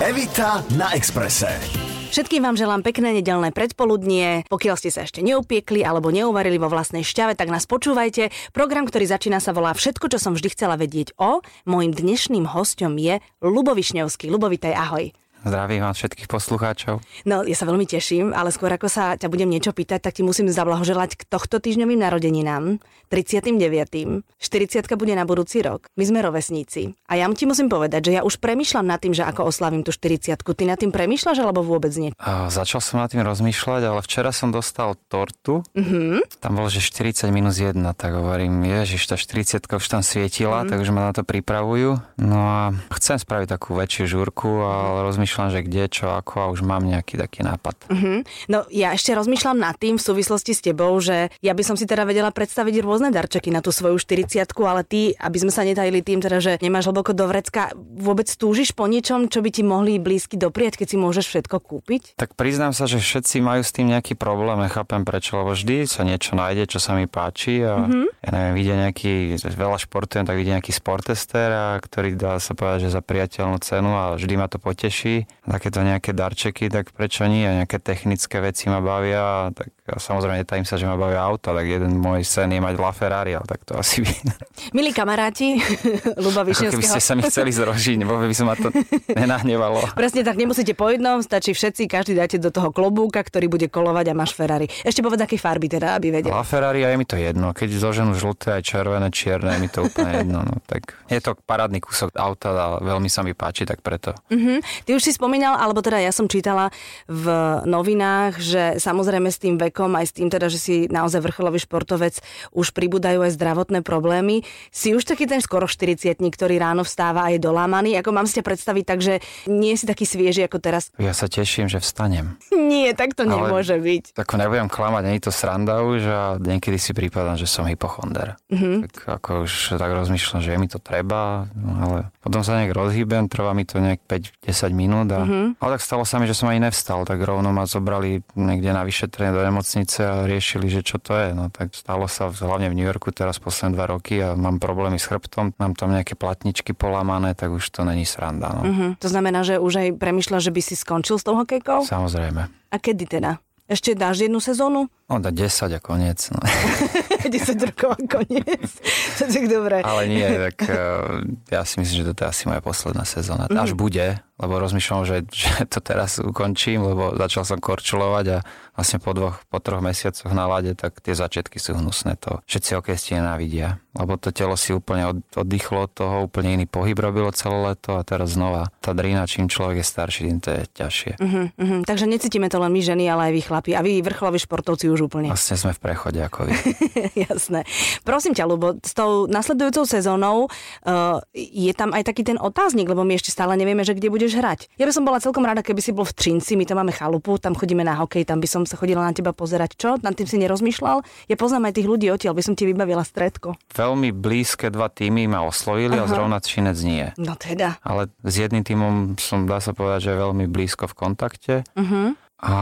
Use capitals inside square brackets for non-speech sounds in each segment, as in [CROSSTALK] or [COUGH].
Evita na Exprese. Všetkým vám želám pekné nedelné predpoludnie. Pokiaľ ste sa ešte neupiekli alebo neuvarili vo vlastnej šťave, tak nás počúvajte. Program, ktorý začína sa volá Všetko, čo som vždy chcela vedieť o. Mojím dnešným hostom je Lubo Višňovský. Lubo, vitaj, ahoj. Zdravím vám všetkých poslucháčov. No, ja sa veľmi teším, ale skôr ako sa ťa budem niečo pýtať, tak ti musím zablahoželať k tohto týždňovým narodeninám, 39. 40 bude na budúci rok. My sme rovesníci. A ja ti musím povedať, že ja už premyšľam nad tým, že ako oslavím tú 40 Ty nad tým premyšľaš alebo vôbec nie? A začal som nad tým rozmýšľať, ale včera som dostal tortu. Mm-hmm. Tam bolo, že 40 minus 1, tak hovorím, ježiš, tá 40 už tam svietila, mm-hmm. takže ma na to pripravujú. No a chcem spraviť takú väčšiu žúrku, ale rozmýšľam rozmýšľam, že kde, čo, ako a už mám nejaký taký nápad. Uh-huh. No ja ešte rozmýšľam nad tým v súvislosti s tebou, že ja by som si teda vedela predstaviť rôzne darčeky na tú svoju 40 ale ty, aby sme sa netajili tým, teda, že nemáš hlboko do vrecka, vôbec túžiš po niečom, čo by ti mohli blízky dopriať, keď si môžeš všetko kúpiť? Tak priznám sa, že všetci majú s tým nejaký problém, nechápem prečo, lebo vždy sa niečo nájde, čo sa mi páči a uh-huh. ja neviem, vidia nejaký, veľa športujem, tak vidia nejaký sportester, a ktorý dá sa povedať, že za priateľnú cenu a vždy ma to poteší takéto nejaké darčeky, tak prečo nie? Nejaké technické veci ma bavia, tak ja samozrejme netajím sa, že ma bavia auta, tak jeden môj sen je mať La Ferrari, ale tak to asi by... [LAUGHS] Milí kamaráti, [LAUGHS] Luba Višňovského. Keby ste sa mi chceli zrožiť, nebo by som ma to [LAUGHS] nenahnevalo. Presne tak, nemusíte po jednom, stačí všetci, každý dáte do toho klobúka, ktorý bude kolovať a máš Ferrari. Ešte povedz, aké farby teda, aby vedel. La Ferrari a je mi to jedno, keď zoženú žlté aj červené, čierne, je mi to úplne jedno. No, tak je to parádny kúsok auta a veľmi sa mi páči, tak preto. Uh-huh. Ty už si spomínal, alebo teda ja som čítala v novinách, že samozrejme s tým vekom aj s tým teda, že si naozaj vrcholový športovec, už pribúdajú aj zdravotné problémy. Si už taký ten skoro 40 ktorý ráno vstáva a je dolámaný. Ako mám si ťa predstaviť tak, že nie si taký svieži ako teraz? Ja sa teším, že vstanem. Nie, tak to Ale nemôže byť. Ako nebudem klamať, nie je to sranda už a niekedy si prípadám, že som hypochonder. Mm-hmm. Tak ako už tak rozmýšľam, že je mi to treba, ale potom sa nejak rozhýbem, trvá mi to nejak 5-10 minút a, mm-hmm. ale tak stalo sa mi, že som ani nevstal, tak rovno ma zobrali niekde na vyšetrenie do nemocnice a riešili, že čo to je. No tak stalo sa hlavne v New Yorku teraz posledné dva roky a mám problémy s chrbtom, mám tam nejaké platničky polamané, tak už to není sranda. No. Mm-hmm. To znamená, že už aj premyšľa, že by si skončil s tou hokejkou? Samozrejme. A kedy teda? Ešte dáš jednu sezónu? No, dá 10 a koniec. No. [LAUGHS] 10 rokov a koniec. [LAUGHS] to tak dobre. Ale nie, tak uh, ja si myslím, že toto je asi moja posledná sezóna. Mm-hmm. Až bude, lebo rozmýšľam, že, [LAUGHS] že to teraz ukončím, lebo začal som korčulovať a vlastne po dvoch, po troch mesiacoch na lade, tak tie začiatky sú hnusné. To všetci hokejisti nenávidia, lebo to telo si úplne od, oddychlo od toho, úplne iný pohyb robilo celé leto a teraz znova tá drina, čím človek je starší, tým to je ťažšie. Uh-huh, uh-huh. Takže necítime to len my ženy, ale aj vy chlapi. A vy vrcholoví športovci už úplne. Vlastne sme v prechode ako vy. [LAUGHS] Jasné. Prosím ťa, Lubo, s tou nasledujúcou sezónou uh, je tam aj taký ten otáznik, lebo my ešte stále nevieme, že kde budeš hrať. Ja by som bola celkom rada, keby si bol v Trinci, my tam máme chalupu, tam chodíme na hokej, tam by som sa chodila na teba pozerať. Čo? Nad tým si nerozmýšľal? Ja poznám aj tých ľudí odtiaľ, by som ti vybavila stredko. Veľmi blízke dva týmy ma oslovili Aha. a zrovna Činec nie. No teda. Ale s jedným týmom som, dá sa povedať, že veľmi blízko v kontakte. Uh-huh. A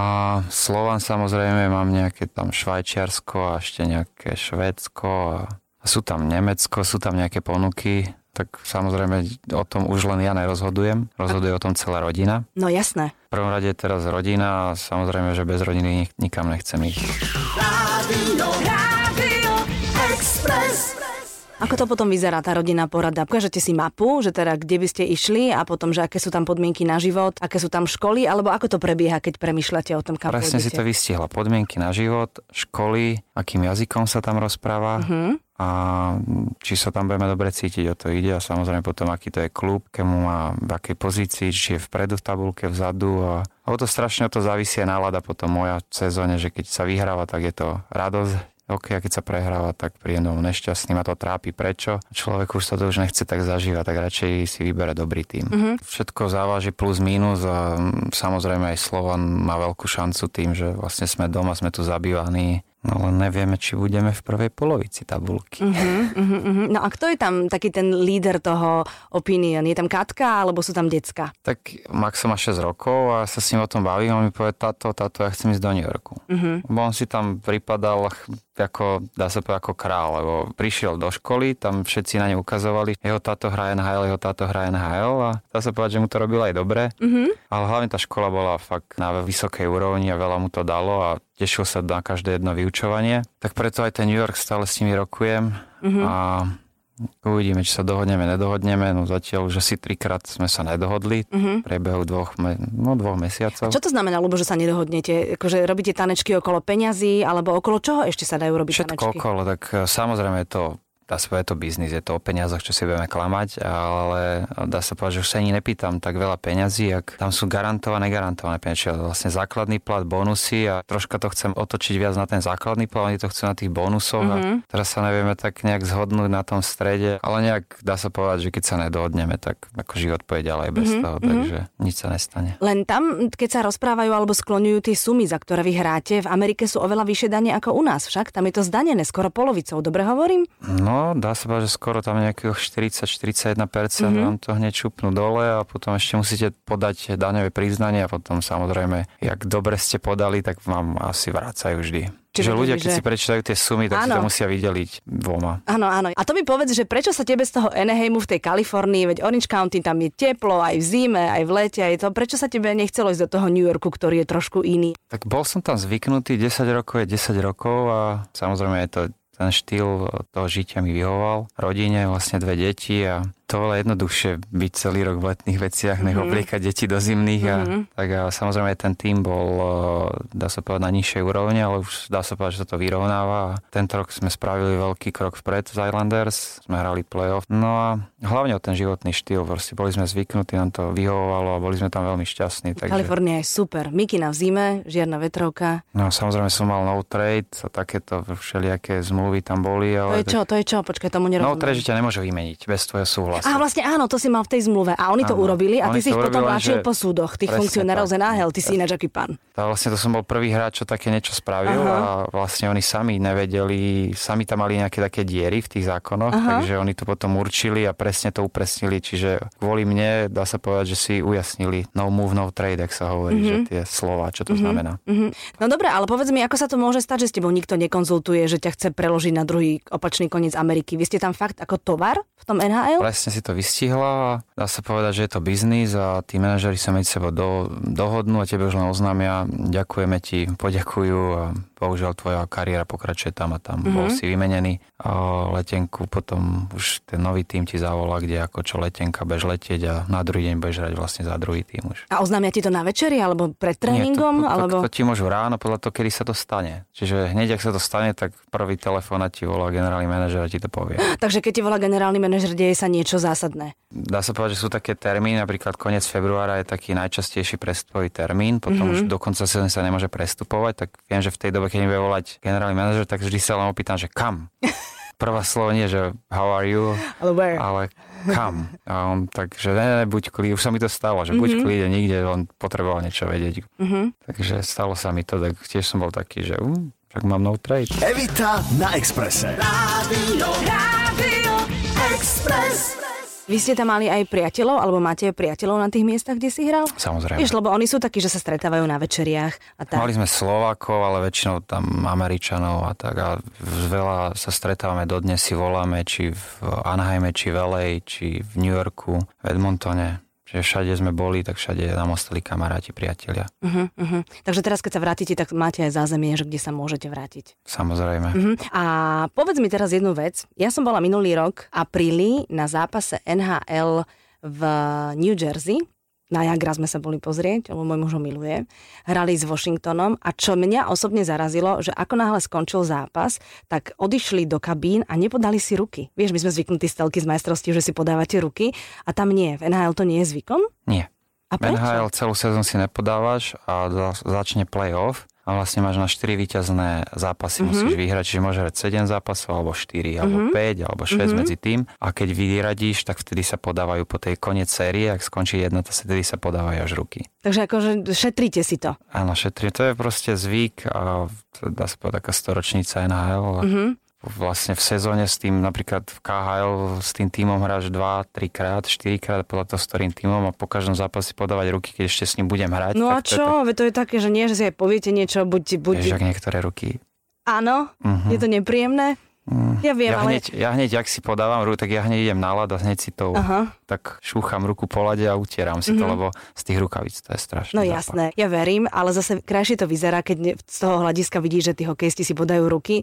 Slovan samozrejme mám nejaké tam Švajčiarsko a ešte nejaké Švédsko a sú tam Nemecko, sú tam nejaké ponuky tak samozrejme o tom už len ja nerozhodujem. Rozhoduje o tom celá rodina. No jasné. V prvom rade je teraz rodina a samozrejme, že bez rodiny nikam nechcem ísť. Rádio, Rádio Express. Ako to potom vyzerá tá rodinná porada? Ukážete si mapu, že teda kde by ste išli a potom, že aké sú tam podmienky na život, aké sú tam školy, alebo ako to prebieha, keď premyšľate o tom, kam Presne pôjdete? si to vystihla. Podmienky na život, školy, akým jazykom sa tam rozpráva, uh-huh a či sa tam budeme dobre cítiť, o to ide. A samozrejme potom, aký to je klub, kemu má v akej pozícii, či je vpredu v tabulke, vzadu. A, a to strašne o to závisí nálada potom. Moja v sezóne, že keď sa vyhráva, tak je to radosť, OK, a keď sa prehráva, tak príjem domov nešťastný, ma to trápi, prečo? Človek už sa to už nechce tak zažívať, tak radšej si vybere dobrý tým. Mm-hmm. Všetko závaží plus minus a samozrejme aj Slovan má veľkú šancu tým, že vlastne sme doma, sme tu zabývaní, No len nevieme, či budeme v prvej polovici tabulky. Uh-huh, uh-huh, uh-huh. No a kto je tam taký ten líder toho opinion? Je tam Katka alebo sú tam decka? Tak Max má 6 rokov a sa s ním o tom bavím a mi povie, táto, táto, ja chcem ísť do New Yorku. Uh-huh. Bo on si tam pripadal ako, dá sa povedať, ako král, lebo prišiel do školy, tam všetci na ne ukazovali, jeho táto hra NHL, jeho táto hra NHL a dá sa povedať, že mu to robilo aj dobre, mm-hmm. ale hlavne tá škola bola fakt na vysokej úrovni a veľa mu to dalo a tešil sa na každé jedno vyučovanie. Tak preto aj ten New York stále s nimi rokujem mm-hmm. a Uvidíme, či sa dohodneme, nedohodneme. No zatiaľ už asi trikrát sme sa nedohodli uh-huh. v priebehu dvoch, no, dvoch mesiacov. Čo to znamená, lebo že sa nedohodnete? Akože robíte tanečky okolo peňazí, alebo okolo čoho ešte sa dajú robiť Všetko tanečky? okolo, tak e, samozrejme je to dá sa povedať, to biznis, je to o peniazoch, čo si budeme klamať, ale dá sa povedať, že už sa ani nepýtam tak veľa peňazí, ak tam sú garantované, garantované peniaze, vlastne základný plat, bonusy a troška to chcem otočiť viac na ten základný plat, oni to chcú na tých bonusoch mm-hmm. a mhm. teraz sa nevieme tak nejak zhodnúť na tom strede, ale nejak dá sa povedať, že keď sa nedohodneme, tak ako život pôjde ďalej bez mm-hmm. toho, mhm. takže nič sa nestane. Len tam, keď sa rozprávajú alebo skloňujú tie sumy, za ktoré vy hráte, v Amerike sú oveľa vyššie dane ako u nás, však tam je to zdanené skoro polovicou, dobre hovorím? No, dá sa povedať, že skoro tam nejakých 40-41% mm-hmm. vám to hneď čupnú dole a potom ešte musíte podať daňové priznanie a potom samozrejme, jak dobre ste podali, tak vám asi vrácajú vždy. Čiže ľudia, keď že... si prečítajú tie sumy, tak áno. si to musia vydeliť dvoma. Áno, áno. A to mi povedz, že prečo sa tebe z toho Anaheimu v tej Kalifornii, veď Orange County tam je teplo aj v zime, aj v lete, aj to, prečo sa tebe nechcelo ísť do toho New Yorku, ktorý je trošku iný? Tak bol som tam zvyknutý, 10 rokov je 10 rokov a samozrejme je to ten štýl toho žitia mi vyhoval. Rodine vlastne dve deti a to bolo jednoduchšie byť celý rok v letných veciach, mm-hmm. obliekať deti do zimných. A, mm-hmm. tak a samozrejme ten tým bol, e, dá sa povedať, na nižšej úrovni, ale už dá sa povedať, že sa to vyrovnáva. A tento rok sme spravili veľký krok vpred z Islanders, sme hrali playoff. No a hlavne o ten životný štýl, proste boli sme zvyknutí, nám to vyhovovalo a boli sme tam veľmi šťastní. Takže... Kalifornia je super. Mikina v zime, žiadna vetrovka. No samozrejme som mal no trade a takéto všelijaké zmluvy tam boli. Ale to je čo, to je čo? Počkaj, tomu nerozumiem. No trade, že ťa nemôže vymeniť bez tvojho súhlasu súhlasu. A vlastne áno, to si mal v tej zmluve. A oni to áno, urobili a ty si ich potom vláčil po súdoch, tých funkcionárov z NHL, ty si ináč aký pán. Tá vlastne to som bol prvý hráč, čo také niečo spravil Aha. a vlastne oni sami nevedeli, sami tam mali nejaké také diery v tých zákonoch, Aha. takže oni to potom určili a presne to upresnili, čiže kvôli mne dá sa povedať, že si ujasnili no move, no trade, ak sa hovorí, mm-hmm. že tie slova, čo to mm-hmm. znamená. Mm-hmm. No dobre, ale povedz mi, ako sa to môže stať, že s tebou nikto nekonzultuje, že ťa chce preložiť na druhý opačný koniec Ameriky. Vy ste tam fakt ako tovar v tom NHL? Presne si to vystihla a dá sa povedať, že je to biznis a tí manažeri sa medzi sebou do, dohodnú a tebe už len oznámia, ďakujeme ti, poďakujú a bohužiaľ tvoja kariéra pokračuje tam a tam. Mm-hmm. Bol si vymenený a letenku, potom už ten nový tým ti zavolá, kde ako čo letenka bež letieť a na druhý deň budeš hrať vlastne za druhý tým už. A oznámia ti to na večeri alebo pred tréningom? Nie, to, to, alebo... to, to, ti môžu ráno podľa toho, kedy sa to stane. Čiže hneď, ak sa to stane, tak prvý telefón ti volá generálny manažer a ti to povie. [GASPS] Takže keď ti volá generálny manažer, deje sa niečo zásadné. Dá sa povedať, že sú také termíny, napríklad koniec februára je taký najčastejší prestupový termín, potom mm-hmm. už do konca sezóny sa nemôže prestupovať, tak viem, že v tej dobe, keď mi bude volať generálny manažer, tak vždy sa len opýtam, že kam. [LAUGHS] Prvá slovo nie, že how are you, ale, where? ale kam. A on tak, že ne, ne, buď klid, už sa mi to stalo, že mm-hmm. buď klid, nikde, on potreboval niečo vedieť. Mm-hmm. Takže stalo sa mi to, tak tiež som bol taký, že um, tak mám no trade. Evita na Exprese. Rádio, Rádio Express. Vy ste tam mali aj priateľov, alebo máte aj priateľov na tých miestach, kde si hral? Samozrejme. Vieš, lebo oni sú takí, že sa stretávajú na večeriach. A tak. Mali sme Slovákov, ale väčšinou tam Američanov a tak. A veľa sa stretávame, dodnes si voláme, či v Anaheime, či v LA, či v New Yorku, v Edmontone že všade sme boli, tak všade nám ostali kamaráti, priatelia. Uh-huh, uh-huh. Takže teraz, keď sa vrátite, tak máte aj zázemie, že kde sa môžete vrátiť. Samozrejme. Uh-huh. A povedz mi teraz jednu vec. Ja som bola minulý rok apríli na zápase NHL v New Jersey na Jagra sme sa boli pozrieť, lebo môj muž ho miluje. Hrali s Washingtonom a čo mňa osobne zarazilo, že ako náhle skončil zápas, tak odišli do kabín a nepodali si ruky. Vieš, my sme zvyknutí z telky z majstrovstiev, že si podávate ruky a tam nie. V NHL to nie je zvykom? Nie. A prečo? NHL celú sezónu si nepodávaš a začne playoff a vlastne máš na 4 víťazné zápasy, mm-hmm. musíš vyhrať, čiže môže hrať 7 zápasov, alebo 4, alebo mm-hmm. 5, alebo 6 mm-hmm. medzi tým. A keď vyradíš, tak vtedy sa podávajú po tej koniec série, ak skončí jedna, to vtedy sa podávajú až ruky. Takže akože šetríte si to. Áno, šetrí. To je proste zvyk a to dá sa povedať taká storočnica NHL. Mm-hmm vlastne v sezóne s tým, napríklad v KHL s tým týmom hráš 2, 3 krát, 4 krát podľa toho s ktorým týmom a po každom zápase podávať ruky, keď ešte s ním budem hrať. No a čo? To je, to je také, že nie, že si aj poviete niečo, buď... buď... Vieš, niektoré ruky. Áno? Uh-huh. Je to nepríjemné? Mm. Ja viem, ja ale... Hneď, ja hneď, ak si podávam ruku, tak ja hneď idem na lad a hneď si to Aha. Tak šúcham ruku po lade a utieram si mm-hmm. to, mhm. lebo z tých rukavíc to je strašné. No jasné, ja verím, ale zase krajšie to vyzerá, keď z toho hľadiska vidíš, že tí hokejisti si podajú ruky.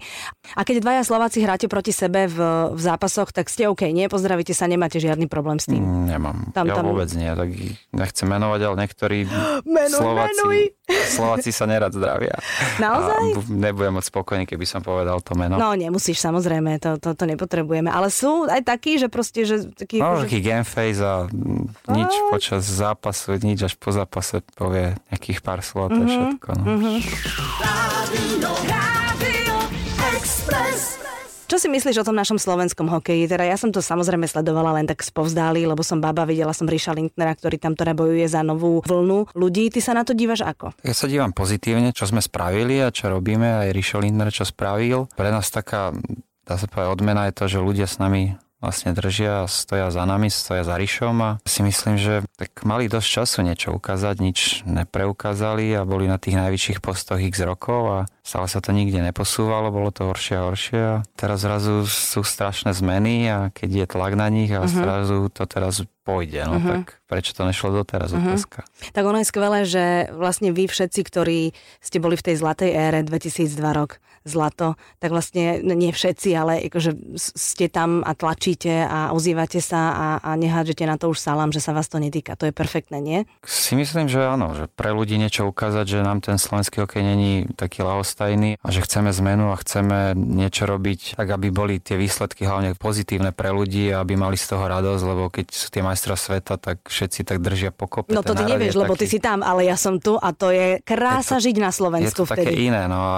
A keď dvaja Slováci hráte proti sebe v, v zápasoch, tak ste OK, nie? Pozdravíte sa, nemáte žiadny problém s tým? Mm, nemám. Tam, ja tam... vôbec nie, tak nechcem menovať, ale niektorí [GASPS] menuj, Slováci, menuj. [LAUGHS] Slováci sa nerad zdravia. Naozaj? A nebudem moc spokojný, keby som povedal to meno. No nemusíš, samozrejme, to, to, to nepotrebujeme. Ale sú aj takí, že proste, že... Taký, no, že... taký game face a nič a... počas zápasu, nič až po zápase povie nejakých pár slov, to je mm-hmm. všetko. No. Mm-hmm. Rádio, Rádio Express. Čo si myslíš o tom našom slovenskom hokeji? Teda ja som to samozrejme sledovala len tak spovzdáli, lebo som baba, videla som Ríša Lindnera, ktorý tam teda bojuje za novú vlnu ľudí. Ty sa na to dívaš ako? Ja sa dívam pozitívne, čo sme spravili a čo robíme. Aj Ríša Lindner, čo spravil. Pre nás taká dá sa povedať, odmena je to, že ľudia s nami vlastne držia, stoja za nami, stoja za Rišom a si myslím, že tak mali dosť času niečo ukázať, nič nepreukázali a boli na tých najvyšších postoch x rokov a stále sa to nikde neposúvalo, bolo to horšie a horšie a teraz zrazu sú strašné zmeny a keď je tlak na nich a uh-huh. zrazu to teraz pôjde, no uh-huh. tak prečo to nešlo doteraz uh-huh. otázka. Tak ono je skvelé, že vlastne vy všetci, ktorí ste boli v tej zlatej ére 2002 rok, zlato, tak vlastne nie všetci, ale akože ste tam a tlačíte a ozývate sa a, a nehádžete na to už salám, že sa vás to netýka. To je perfektné, nie? Si myslím, že áno, že pre ľudí niečo ukázať, že nám ten slovenský hokej není taký lahostajný a že chceme zmenu a chceme niečo robiť tak, aby boli tie výsledky hlavne pozitívne pre ľudí a aby mali z toho radosť, lebo keď sú tie majstra sveta, tak všetci tak držia pokope. No to ty nevieš, lebo ty si tam, ale ja som tu a to je krása je to, žiť na Slovensku je to vtedy. také iné, no a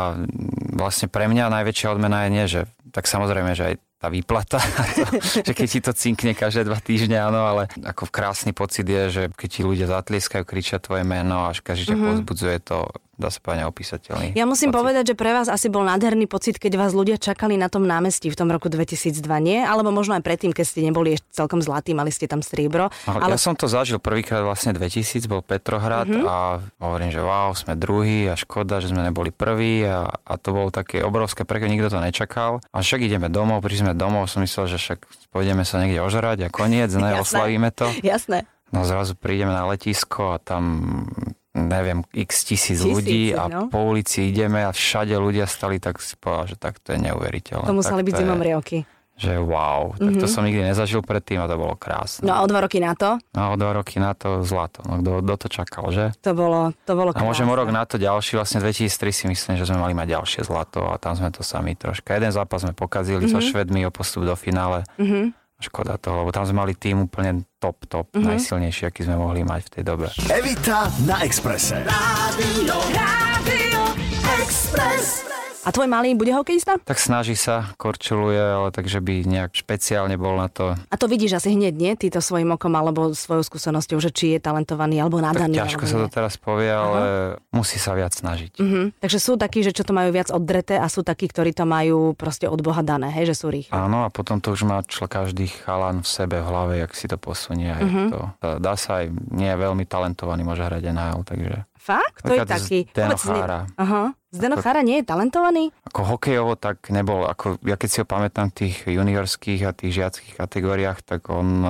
vlastne pre mňa najväčšia odmena je nie, že tak samozrejme, že aj tá výplata, [LAUGHS] to, že keď ti to cinkne každé dva týždne, áno, ale ako krásny pocit je, že keď ti ľudia zatlieskajú, kričia tvoje meno a každý ťa mm-hmm. pozbudzuje to, dá sa povedať neopísateľný. Ja musím pocit. povedať, že pre vás asi bol nádherný pocit, keď vás ľudia čakali na tom námestí v tom roku 2002, nie? Alebo možno aj predtým, keď ste neboli ešte celkom zlatí, mali ste tam striebro. Ale... Ja som to zažil prvýkrát vlastne 2000, bol Petrohrad mm-hmm. a hovorím, že wow, sme druhý a škoda, že sme neboli prví a, a to bolo také obrovské prekvapenie, nikto to nečakal. A však ideme domov, prišli sme domov, som myslel, že však pôjdeme sa niekde ožrať a koniec, [LAUGHS] ne, oslavíme to. Jasné. No zrazu prídeme na letisko a tam neviem, x tisíc, tisíc ľudí a no. po ulici ideme a všade ľudia stali, tak si povedal, že tak to je neuveriteľné. To museli byť zimom rievky že wow, tak to mm-hmm. som nikdy nezažil predtým a to bolo krásne. No a o dva roky na to? No a o dva roky na to zlato. No kto, kto to čakal, že? To bolo, to bolo krásne. A môžem o rok na to ďalší, vlastne 2003 si myslím, že sme mali mať ďalšie zlato a tam sme to sami troška. Jeden zápas sme pokazili mm-hmm. so Švedmi o postup do finále. Mm-hmm. Škoda toho, lebo tam sme mali tým úplne top, top, mm-hmm. najsilnejší, aký sme mohli mať v tej dobe. Evita na Exprese. Rádio, Rádio Express. A tvoj malý bude hokejista? Tak snaží sa, korčuluje, ale takže by nejak špeciálne bol na to. A to vidíš asi hneď, nie? Týto svojim okom alebo svojou skúsenosťou, že či je talentovaný alebo nadaný. Tak ťažko sa to teraz povie, ale Aha. musí sa viac snažiť. Uh-huh. Takže sú takí, že čo to majú viac oddreté a sú takí, ktorí to majú proste od Boha dané, hej, že sú rýchli. Áno, a potom to už má čl- každý chalan v sebe, v hlave, jak si to posunie. Uh-huh. To, dá sa aj, nie je veľmi talentovaný, môže hrať NHL, takže... Fakt? To je taký... Aha. Zdeno Chara nie je talentovaný? Ako hokejovo tak nebol. Ako, ja keď si ho pamätám v tých juniorských a tých žiackých kategóriách, tak on e,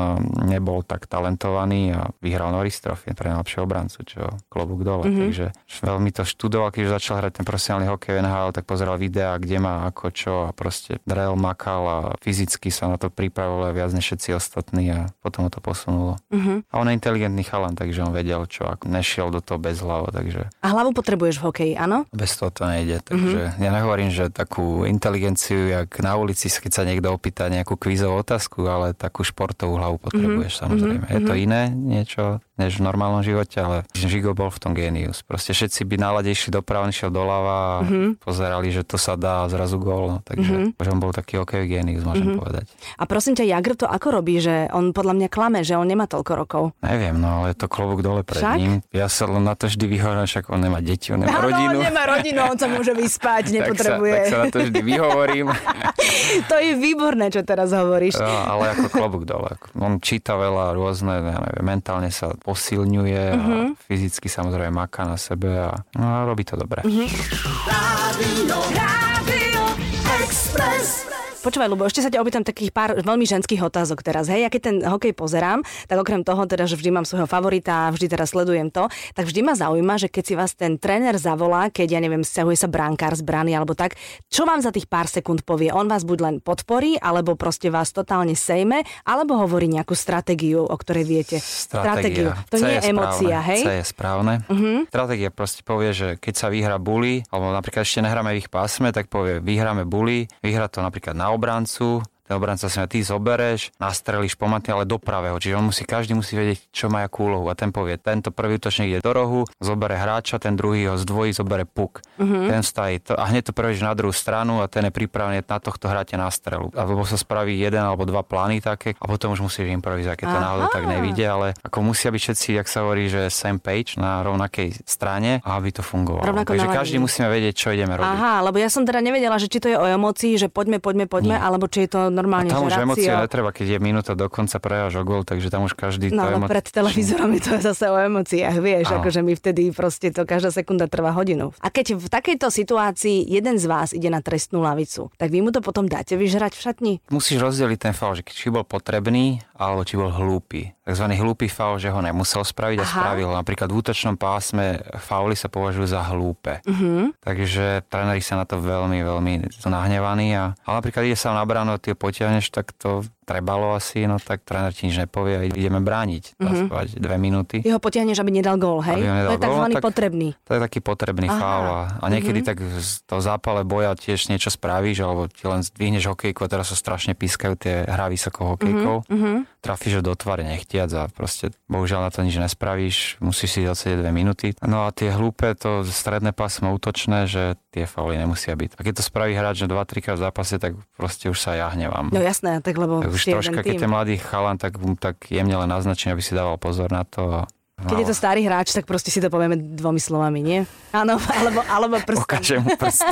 nebol tak talentovaný a vyhral Norris Trophy pre najlepšieho obrancu, čo klobúk dole. Mm-hmm. Takže veľmi to študoval, keď začal hrať ten profesionálny hokej NHL, tak pozeral videá, kde má ako čo a proste drel, makal a fyzicky sa na to pripravoval viac než všetci ostatní a potom ho to posunulo. Mm-hmm. A on je inteligentný chalan, takže on vedel čo, ako nešiel do toho bez hlavu. Takže... A hlavu potrebuješ v hokeji, áno? Bez toho to nejde. Takže mm-hmm. ja nehovorím, že takú inteligenciu, jak na ulici, keď sa niekto opýta nejakú kvízovú otázku, ale takú športovú hlavu potrebuješ mm-hmm. samozrejme. Je to iné niečo, než v normálnom živote, ale Žigo bol v tom génius. Proste všetci by nálade išli doprava, išiel doľava a mm-hmm. pozerali, že to sa dá a zrazu gól. No. Takže mm-hmm. on bol taký hokejový génius, môžem mm-hmm. povedať. A prosím ťa, Jagr to ako robí, že on podľa mňa klame, že on nemá toľko rokov? Neviem, no ale je to klobúk dole pred však? ním. Ja sa len na to vždy vyhovorím, však on nemá deti, on nemá ano, rodinu. on nemá rodinu, on sa [LAUGHS] môže vyspať, nepotrebuje. tak, sa, tak sa na to vždy vyhovorím. [LAUGHS] to je výborné, čo teraz hovoríš. No, ale ako klobúk dole. On číta veľa rôzne, ja neviem, mentálne sa posilňuje uh-huh. a mhm. fyzicky samozrejme maká na sebe a, no, a robí to dobre. Uh-huh. Rádio, Rádio Express. Počúvaj, Lubo, ešte sa ťa opýtam takých pár veľmi ženských otázok teraz. Hej, ja keď ten hokej pozerám, tak okrem toho, teda, že vždy mám svojho favorita a vždy teraz sledujem to, tak vždy ma zaujíma, že keď si vás ten tréner zavolá, keď ja neviem, stiahuje sa brankár z brany alebo tak, čo vám za tých pár sekúnd povie? On vás buď len podporí, alebo proste vás totálne sejme, alebo hovorí nejakú stratégiu, o ktorej viete. Stratégia. Stratégiu. To C nie je, emócia, hej? C je správne. Uh-huh. Stratégia proste povie, že keď sa vyhra bully, alebo napríklad ešte nehráme v ich pásme, tak povie, vyhráme bully, vyhrá to napríklad na obrancu, ten obranca si ty zobereš, nastrelíš pomatne, ale do pravého. Čiže on musí, každý musí vedieť, čo má akú úlohu. A ten povie, tento prvý útočník ide do rohu, zobere hráča, ten druhý ho zdvojí, zobere puk. Uh-huh. Ten stají to, a hneď to prevedeš na druhú stranu a ten je pripravený na tohto hráte na strelu. Alebo sa spraví jeden alebo dva plány také a potom už musíš improvizovať, keď to náhodou tak nevidie, ale ako musia byť všetci, jak sa hovorí, že same page na rovnakej strane, aby to fungovalo. Rovnako Takže každý musíme vedieť, čo ideme robiť. Aha, lebo ja som teda nevedela, že či to je o emócii, že poďme, poďme, poďme, Nie. alebo či je to normálne, a tam už emócie netreba, keď je minúta do konca prehráš o gol, takže tam už každý... No, ale emo... pred televízorom je to zase o emóciách, vieš, no. akože my vtedy proste to každá sekunda trvá hodinu. A keď v takejto situácii jeden z vás ide na trestnú lavicu, tak vy mu to potom dáte vyžrať v šatni? Musíš rozdeliť ten faul, že či bol potrebný, alebo či bol hlúpy. Takzvaný hlúpy faul, že ho nemusel spraviť a Aha. spravil. Napríklad v útočnom pásme fauly sa považujú za hlúpe. Uh-huh. Takže tréneri sa na to veľmi, veľmi nahnevaní. A, ale napríklad ide sa na bránu, ty ho potiahneš, tak to trebalo asi, no tak tréner ti nič nepovie ideme brániť. Mm-hmm. dve minúty. Ty ho potiahneš, aby nedal gól, hej? Nedal to je tzv. No potrebný. To je taký potrebný Aha. faul. A, niekedy mm-hmm. tak z toho zápale boja tiež niečo spravíš, alebo ti len zdvihneš hokejku a teraz sa strašne pískajú tie hra vysoko hokejkou. Mm-hmm. Trafíš ho do tvare nechtiac a proste bohužiaľ na to nič nespravíš, musíš si odsedieť dve minúty. No a tie hlúpe, to stredné pásmo útočné, že tie fauly nemusia byť. A keď to spraví hráč, že 2-3 krát v zápase, tak proste už sa ja hnevám. No jasné, tak lebo tak už troška, keď ten mladý chalan, tak, tak jemne len naznačím, aby si dával pozor na to. Keď je to starý hráč, tak proste si to povieme dvomi slovami, nie? Áno, [LAUGHS] alebo, alebo prst. Ukážem mu prst.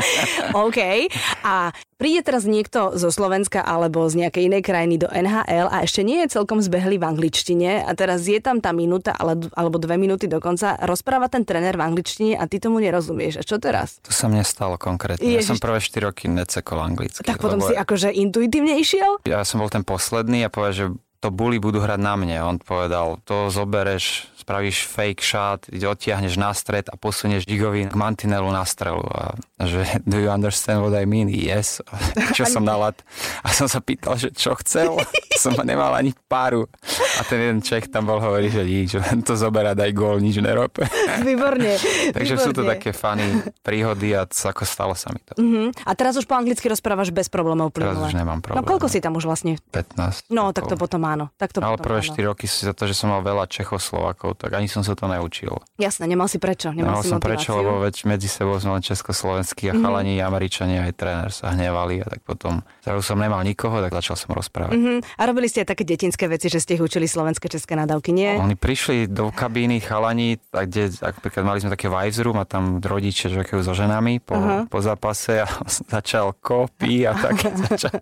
[LAUGHS] OK. A príde teraz niekto zo Slovenska alebo z nejakej inej krajiny do NHL a ešte nie je celkom zbehlý v angličtine a teraz je tam tá minúta alebo dve minúty dokonca, rozpráva ten tréner v angličtine a ty tomu nerozumieš. A čo teraz? To sa mne stalo konkrétne. Ježiš. Ja som prvé 4 roky necekol anglicky. Tak potom si akože intuitívne išiel? Ja som bol ten posledný a povedal, že to bully budú hrať na mne. On povedal, to zobereš, spravíš fake shot, odtiahneš na stred a posunieš Gigovi k mantinelu na strelu. A že do you understand what I mean? Yes. [LAUGHS] čo som nalat. A som sa pýtal, že čo chcel. [LAUGHS] som nemal ani páru. A ten jeden Čech tam bol hovorí, že nič, len to zoberá, daj gól, nič nerob. [LAUGHS] Výborne. Takže výborne. sú to také funny príhody a ako stalo sa mi to. Uh-huh. A teraz už po anglicky rozprávaš bez problémov plynule. Teraz už nemám problém. No koľko si tam už vlastne? 15. No, tak to potom áno. Tak to Ale potom prvé áno. 4 roky si za to, že som mal veľa Čechoslovakov, tak ani som sa to neučil. Jasné, nemal si prečo. Nemal, nemal si som prečo, lebo veď medzi sebou sme len československí a mm-hmm. chalani, Američania aj tréner sa hnevali a tak potom, zrazu som nemal nikoho, tak začal som rozprávať. Mm-hmm. A robili ste aj také detinské veci, že ste ich učili slovenské, české nadávky, nie? Oni prišli do kabíny chalani, kde napríklad mali sme také vice room a tam rodičia žakajú so ženami po, uh-huh. po zápase a [LAUGHS] začal kopy a tak [LAUGHS] začal,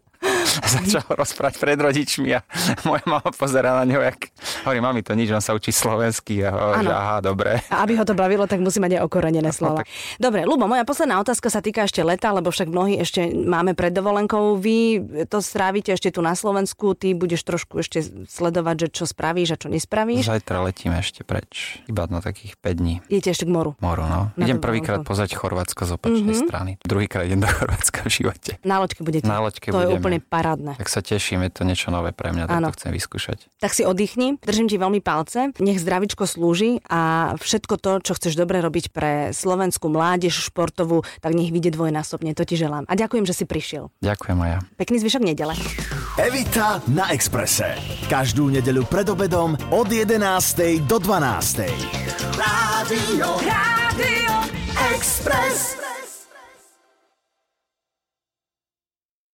[LAUGHS] začal rozprávať pred rodičmi a [LAUGHS] moja mama pozera na neho, jak hovorí, mami, to nič, on sa učí slovensky a hovorí, že aha, dobre. A aby ho to bavilo, tak musí mať aj okorenené [LAUGHS] slova. Dobre, Lubo, moja posledná otázka sa týka ešte leta, lebo však mnohí ešte máme pred dovolenkou. Vy to strávite ešte tu na Slovensku, ty budeš trošku ešte sledovať, že čo spravíš a čo nespravíš. Zajtra letíme ešte preč, iba na takých 5 dní. Idete ešte k moru? Moru, no. Na idem prvýkrát pozrieť Chorvátsko z opačnej mm-hmm. strany. Druhýkrát idem do Chorvátska v živote. Na loďke budete. Na loďke to budeme. je úplne parádne. Tak sa teším, je to niečo nové pre mňa, tak to chcem vyskúšať. Tak si oddychni, držím ti veľmi palce, nech zdravičko slúži a všetko to, čo chceš dobre robiť pre slovenskú mládež športovú, tak nech vyjde dvojnásobne, to ti želám. A ďakujem, že si prišiel. Ďakujem aj ja. Pekný zvyšok nedele. Evita na Exprese. Každú nedeľu pred obedom od 11. do 12. Rádio, Rádio Express.